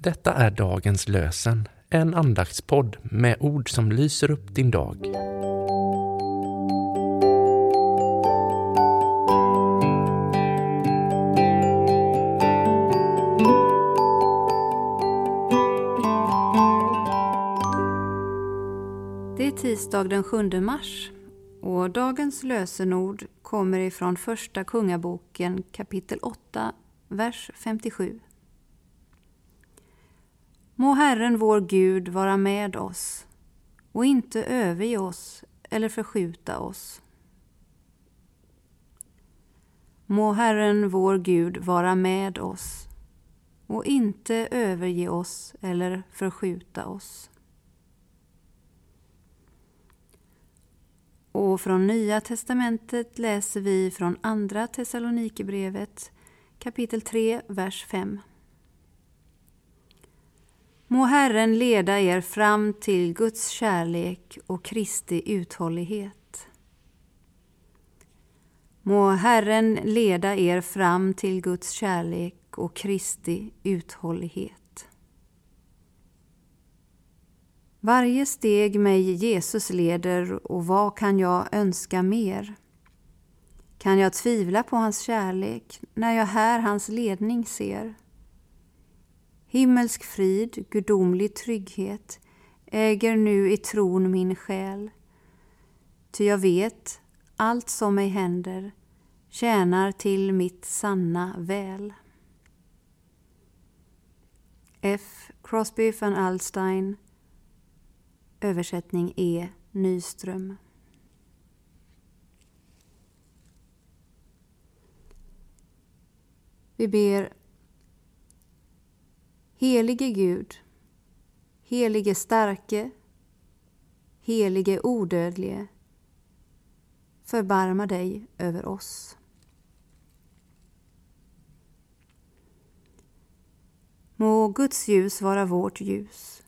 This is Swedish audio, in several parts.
Detta är dagens lösen, en andaktspodd med ord som lyser upp din dag. Det är tisdag den 7 mars och dagens lösenord kommer ifrån Första Kungaboken kapitel 8, vers 57. Må Herren vår Gud vara med oss och inte överge oss eller förskjuta oss. Må Herren vår Gud vara med oss och inte överge oss eller förskjuta oss. Och från Nya testamentet läser vi från Andra Thessalonikerbrevet kapitel 3, vers 5. Må Herren leda er fram till Guds kärlek och Kristi uthållighet. Må Herren leda er fram till Guds kärlek och Kristi uthållighet. Varje steg mig Jesus leder och vad kan jag önska mer? Kan jag tvivla på hans kärlek när jag här hans ledning ser? Himmelsk frid, gudomlig trygghet äger nu i tron min själ. Ty jag vet, allt som mig händer tjänar till mitt sanna väl. F. Crosby van Alstein Översättning E. Nyström Vi ber Helige Gud, helige starke, helige odödlige, förbarma dig över oss. Må Guds ljus vara vårt ljus.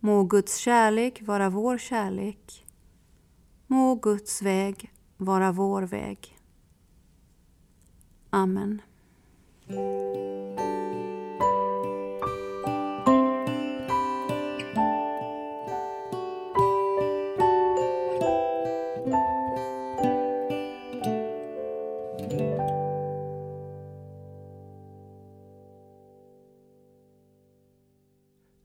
Må Guds kärlek vara vår kärlek. Må Guds väg vara vår väg. Amen.